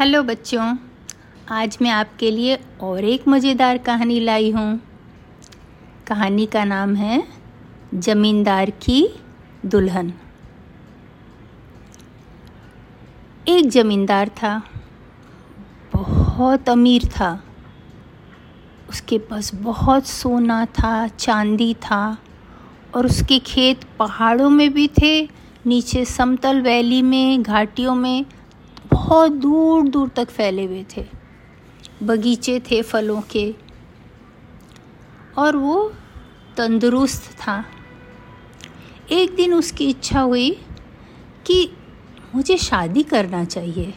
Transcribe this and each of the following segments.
Hello बच्चों, आज मैं आपके लिए और एक मज़ेदार कहानी लाई हूँ। कहानी का नाम है, जमींदार की दुल्हन। एक जमींदार था, बहुत अमीर था। उसके पास बहुत सोना था, चांदी था और उसके खेत पहाड़ों में भी थे, नीचे समतल वैली में, घाटियों में बहुत दूर दूर तक फैले हुए थे। बगीचे थे फलों के। और वो तंदुरुस्त था। एक दिन उसकी इच्छा हुई कि मुझे शादी करना चाहिए।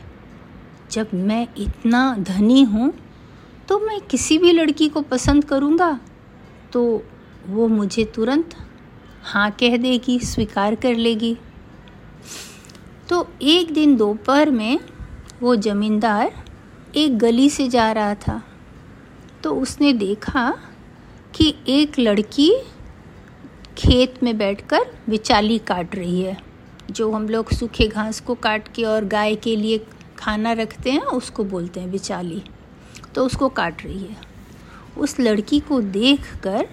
जब मैं इतना धनी हूँ तो मैं किसी भी लड़की को पसंद करूँगा तो वो मुझे तुरंत हाँ कह देगी, स्वीकार कर लेगी। तो एक दिन दोपहर में वो ज़मींदार एक गली से जा रहा था। तो उसने देखा कि एक लड़की खेत में बैठकर विचाली काट रही है। जो हम लोग सूखे घास को काट के और गाय के लिए खाना रखते हैं, उसको बोलते हैं बिचाली तो उसको काट रही है। उस लड़की को देखकर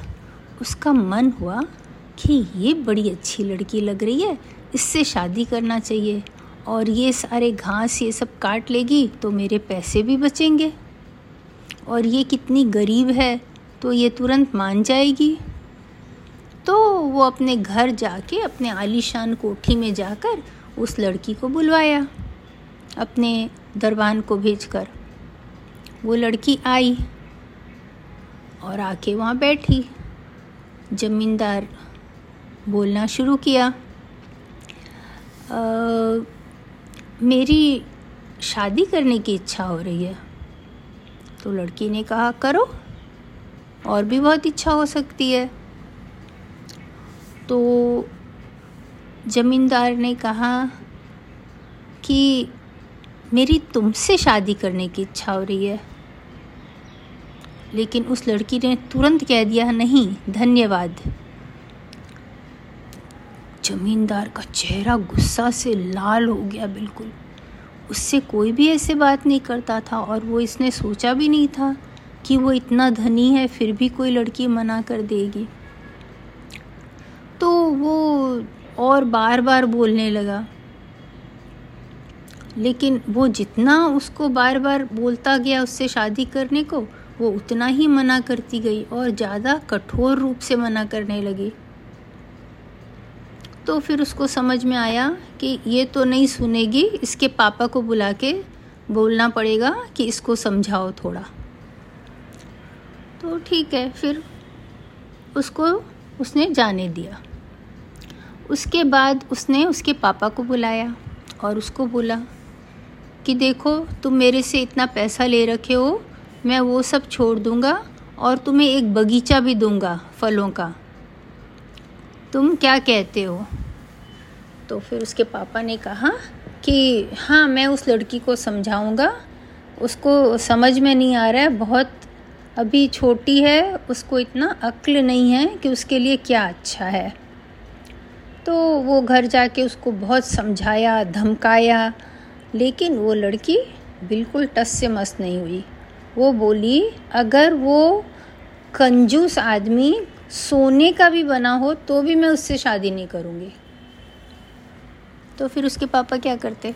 उसका मन हुआ कि ये बड़ी अच्छी लड़की लग रही है, इससे शादी करना चाहिए। और ये सारे घास ये सब काट लेगी तो मेरे पैसे भी बचेंगे। और ये कितनी गरीब है तो ये तुरंत मान जाएगी। तो वो अपने घर जाके अपने आलीशान कोठी में जाकर उस लड़की को बुलवाया, अपने दरबान को भेजकर। वो लड़की आई और आके वहाँ बैठी। ज़मींदार बोलना शुरू किया। मेरी शादी करने की इच्छा हो रही है। तो लड़की ने कहा, करो, और भी बहुत इच्छा हो सकती है। तो ज़मींदार ने कहा कि मेरी तुमसे शादी करने की इच्छा हो रही है। लेकिन उस लड़की ने तुरंत कह दिया, नहीं, धन्यवाद। जमींदार का चेहरा गुस्सा से लाल हो गया बिल्कुल। उससे कोई भी ऐसे बात नहीं करता था और वो इसने सोचा भी नहीं था कि वो इतना धनी है, फिर भी कोई लड़की मना कर देगी। तो वो और बार बार बोलने लगा। लेकिन वो जितना उसको बार बार बोलता गया उससे शादी करने को, वो उतना ही मना करती गई और ज़्यादा कठोर रूप से मना करने लगी। तो फिर उसको समझ में आया कि ये तो नहीं सुनेगी, इसके पापा को बुला के बोलना पड़ेगा कि इसको समझाओ थोड़ा। तो ठीक है, फिर उसको उसने जाने दिया। उसके बाद उसने उसके पापा को बुलाया और उसको बोला कि देखो, तुम मेरे से इतना पैसा ले रखे हो, मैं वो सब छोड़ दूँगा और तुम्हें एक बगीचा भी दूँगा फलों का। तुम क्या कहते हो? तो फिर उसके पापा ने कहा कि हाँ मैं उस लड़की को समझाऊँगा। उसको समझ में नहीं आ रहा है, बहुत अभी छोटी है, उसको इतना अक्ल नहीं है कि उसके लिए क्या अच्छा है। तो वो घर जाके उसको बहुत समझाया, धमकाया, लेकिन वो लड़की बिल्कुल टस से मस्त नहीं हुई। वो बोली, अगर वो कंजूस आदमी सोने का भी बना हो तो भी मैं उससे शादी नहीं करूँगी। तो फिर उसके पापा क्या करते?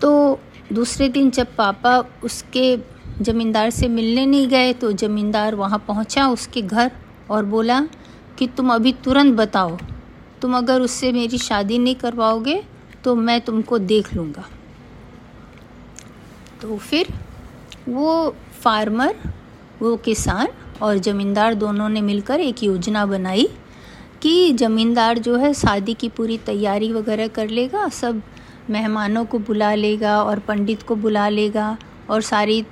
तो दूसरे दिन जब पापा उसके ज़मींदार से मिलने नहीं गए तो ज़मींदार वहाँ पहुँचा उसके घर और बोला कि तुम अभी तुरंत बताओ, तुम अगर उससे मेरी शादी नहीं करवाओगे तो मैं तुमको देख लूँगा। तो फिर वो फार्मर, वो किसान और ज़मींदार दोनों ने मिलकर एक योजना बनाई कि ज़मींदार जो है शादी की पूरी तैयारी वगैरह कर लेगा, सब मेहमानों को बुला लेगा और पंडित को बुला लेगा और सारी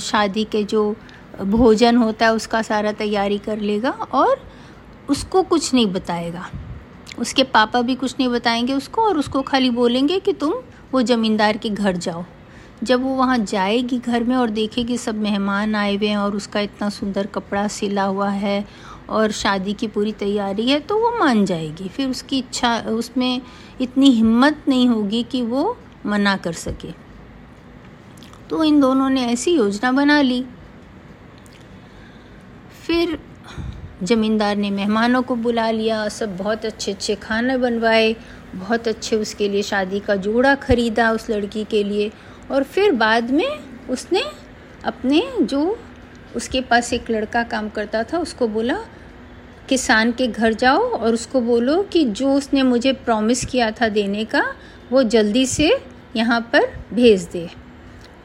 शादी के जो भोजन होता है उसका सारा तैयारी कर लेगा और उसको कुछ नहीं बताएगा। उसके पापा भी कुछ नहीं बताएँगे उसको और उसको खाली बोलेंगे कि तुम वो ज़मींदार के घर जाओ। जब वो वहाँ जाएगी घर में और देखेगी सब मेहमान आए हुए हैं और उसका इतना सुंदर कपड़ा सिला हुआ है और शादी की पूरी तैयारी है तो वो मान जाएगी। फिर उसकी इच्छा, उसमें इतनी हिम्मत नहीं होगी कि वो मना कर सके। तो इन दोनों ने ऐसी योजना बना ली। फिर ज़मींदार ने मेहमानों को बुला लिया, सब बहुत अच्छे अच्छे खाने बनवाए, बहुत अच्छे उसके लिए शादी का जोड़ा ख़रीदा उस लड़की के लिए। और फिर बाद में उसने अपने जो उसके पास एक लड़का काम करता था, उसको बोला, किसान के घर जाओ। और उसको बोलो कि जो उसने मुझे प्रॉमिस किया था देने का, वो जल्दी से यहाँ पर भेज दे।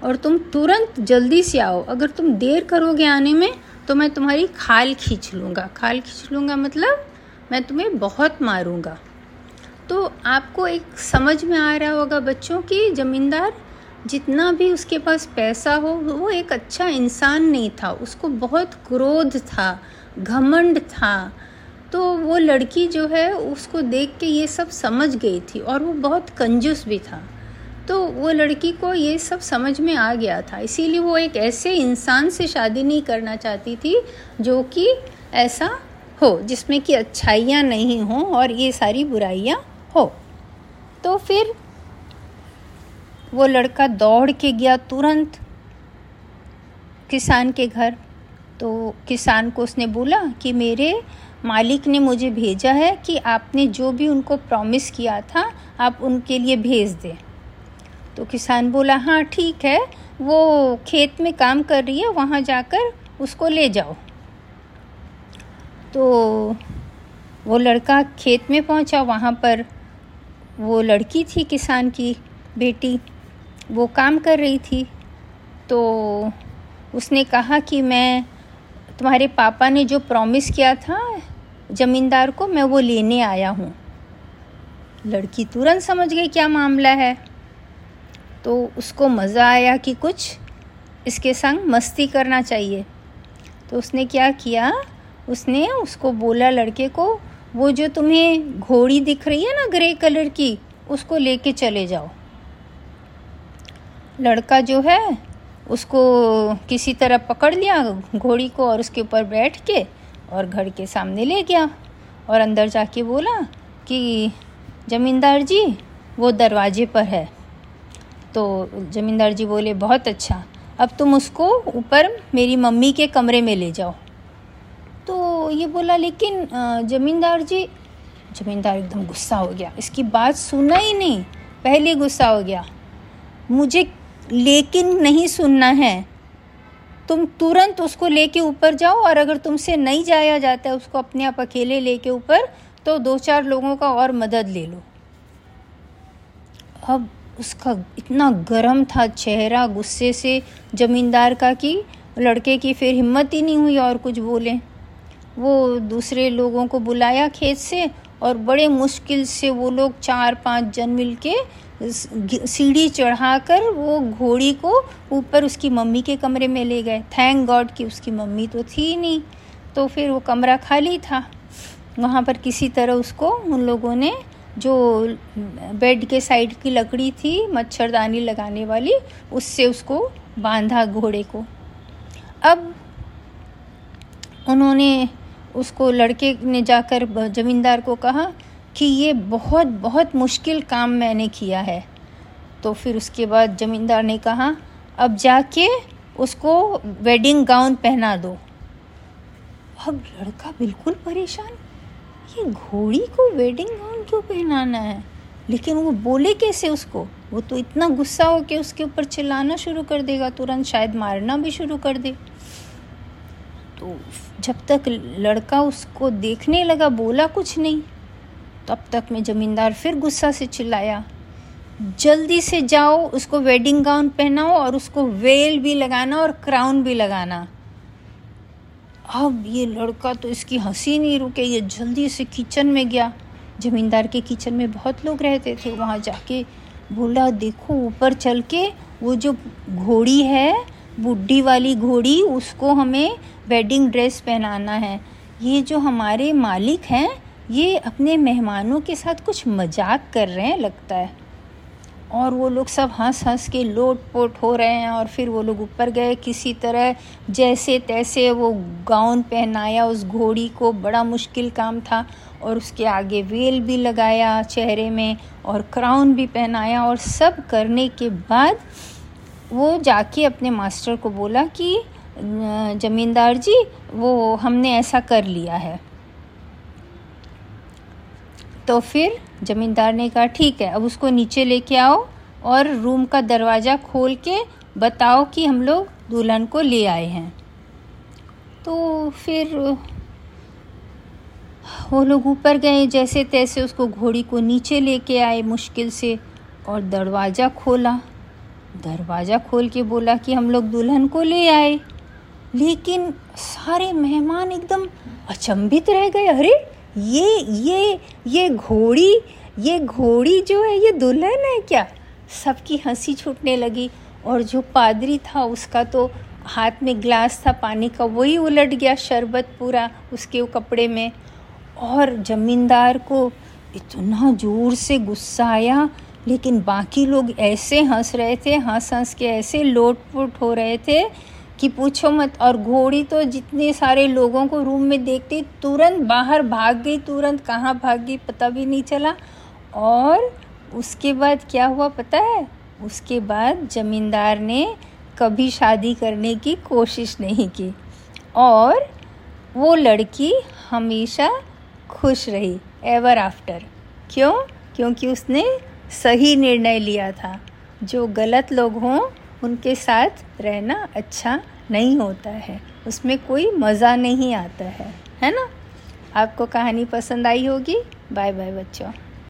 और तुम तुरंत जल्दी से आओ। अगर तुम देर करोगे आने में तो मैं तुम्हारी खाल खींच लूँगा। खाल खींच लूँगा मतलब मैं तुम्हें बहुत मारूँगा। तो आपको एक समझ में आ रहा होगा बच्चों की ज़मींदार जितना भी उसके पास पैसा हो, वो एक अच्छा इंसान नहीं था। उसको बहुत क्रोध था, घमंड था। तो वो लड़की जो है, उसको देख के ये सब समझ गई थी और वो बहुत कंजूस भी था। तो वो लड़की को ये सब समझ में आ गया था। इसीलिए वो एक ऐसे इंसान से शादी नहीं करना चाहती थी जो कि ऐसा हो, जिसमें कि अच्छाइयाँ नहीं हों और ये सारी बुराइयाँ हो। तो फिर वो लड़का दौड़ के गया तुरंत किसान के घर। तो किसान को उसने बोला कि मेरे मालिक ने मुझे भेजा है कि आपने जो भी उनको प्रॉमिस किया था, आप उनके लिए भेज दें। तो किसान बोला हाँ ठीक है, वो खेत में काम कर रही है, वहाँ जाकर उसको ले जाओ। तो वो लड़का खेत में पहुँचा, वहाँ पर वो लड़की थी किसान की बेटी। वो काम कर रही थी तो उसने कहा कि मैं, तुम्हारे पापा ने जो प्रॉमिस किया था ज़मींदार को, मैं वो लेने आया हूँ। लड़की तुरंत समझ गई क्या मामला है। तो उसको मज़ा आया कि कुछ इसके संग मस्ती करना चाहिए। तो उसने क्या किया, उसने उसको बोला लड़के को, वो जो तुम्हें घोड़ी दिख रही है ना ग्रे कलर की, उसको लेके चले जाओ। लड़का जो है, उसको किसी तरह पकड़ लिया, घोड़ी को और उसके ऊपर बैठ के और घर के सामने ले गया और अंदर जाके बोला कि, ज़मींदार जी, वो दरवाजे पर है। तो ज़मींदार जी बोले, बहुत अच्छा। अब तुम उसको ऊपर मेरी मम्मी के कमरे में ले जाओ। तो ये बोला, लेकिन ज़मींदार जी, ज़मींदार एकदम गुस्सा हो गया। इसकी बात सुना ही नहीं। पहले गुस्सा हो गया। मुझे लेकिन नहीं सुनना है। तुम तुरंत उसको लेके ऊपर जाओ और अगर तुमसे नहीं जाया जाता है उसको अपने आप अकेले लेके ऊपर तो दो चार लोगों का और मदद ले लो। अब उसका इतना गर्म था चेहरा, गुस्से से, ज़मींदार का कि लड़के की फिर हिम्मत ही नहीं हुई और कुछ बोले। वो दूसरे लोगों को बुलाया खेत से और बड़े मुश्किल से वो लोग चार पाँच जन मिल के सीढ़ी चढ़ाकर वो घोड़ी को ऊपर उसकी मम्मी के कमरे में ले गए। थैंक गॉड कि उसकी मम्मी तो थी नहीं। तो फिर वो कमरा खाली था। वहाँ पर किसी तरह उसको उन लोगों ने जो बेड के साइड की लकड़ी थी, मच्छरदानी लगाने वाली, उससे उसको बांधा घोड़े को। अब उन्होंने उसको, लड़के ने जाकर ज़मींदार को कहा कि ये बहुत बहुत मुश्किल काम मैंने किया है। तो फिर उसके बाद ज़मींदार ने कहा, अब जाके उसको वेडिंग गाउन पहना दो। अब लड़का बिल्कुल परेशान। ये घोड़ी को वेडिंग गाउन क्यों पहनाना है? लेकिन वो बोले कैसे उसको? वो तो इतना गुस्सा हो के उसके ऊपर चिल्लाना शुरू कर देगा, तुरंत शायद मारना भी शुरू कर दे। तो जब तक लड़का उसको देखने लगा, बोला कुछ नहीं। तब तक मैं ज़मींदार फिर गुस्सा से चिल्लाया, जल्दी से जाओ, उसको वेडिंग गाउन पहनाओ और उसको वेल भी लगाना और क्राउन भी लगाना। अब ये लड़का तो इसकी हँसी नहीं रुके, ये जल्दी से किचन में गया। ज़मींदार के किचन में बहुत लोग रहते थे, वहाँ जाके बोला, देखो, ऊपर चल के वो जो घोड़ी है बुढ़ी वाली घोड़ी, उसको हमें वेडिंग ड्रेस पहनाना है। ये जो हमारे मालिक हैं ये अपने मेहमानों के साथ कुछ मज़ाक कर रहे हैं, लगता है। और वो लोग सब हंस हंस के लोट पोट हो रहे हैं और फिर वो लोग ऊपर गए। किसी तरह जैसे तैसे वो गाउन पहनाया, उस घोड़ी को बड़ा मुश्किल काम था और उसके आगे वेल भी लगाया चेहरे में और क्राउन भी पहनाया और सब करने के बाद वो जाके अपने मास्टर को बोला कि ज़मींदार जी, वो हमने ऐसा कर लिया है। तो फिर ज़मींदार ने कहा, ठीक है, अब उसको नीचे लेके आओ और रूम का दरवाज़ा खोल के बताओ कि हम लोग दुल्हन को ले आए हैं। तो फिर वो लोग ऊपर गए, जैसे तैसे उसको घोड़ी को नीचे लेके आए मुश्किल से और दरवाज़ा खोला। दरवाज़ा खोल के बोला कि हम लोग दुल्हन को ले आए। लेकिन सारे मेहमान एकदम अचंभित रह गए। अरे ये ये ये घोड़ी ये घोड़ी जो है, ये दुल्हन है क्या? सबकी हँसी छूटने लगी और जो पादरी था उसका तो हाथ में ग्लास था, पानी का वही उलट गया शरबत पूरा उसके कपड़े में। और ज़मींदार को इतना ज़ोर से गुस्सा आया, लेकिन बाकी लोग ऐसे हंस रहे थे हंस हंस के ऐसे लोट पोट हो रहे थे कि पूछो मत। और घोड़ी तो जितने सारे लोगों को रूम में देखते, तुरंत बाहर भाग गई, तुरंत कहाँ भाग गई पता भी नहीं चला। और उसके बाद क्या हुआ पता है? उसके बाद ज़मींदार ने कभी शादी करने की कोशिश नहीं की। और वो लड़की हमेशा खुश रही एवर आफ्टर क्यों? क्योंकि उसने सही निर्णय लिया था। जो गलत लोग हों उनके साथ रहना अच्छा नहीं होता है। उसमें कोई मज़ा नहीं आता है। है ना? आपको कहानी पसंद आई होगी? बाय बाय बच्चों।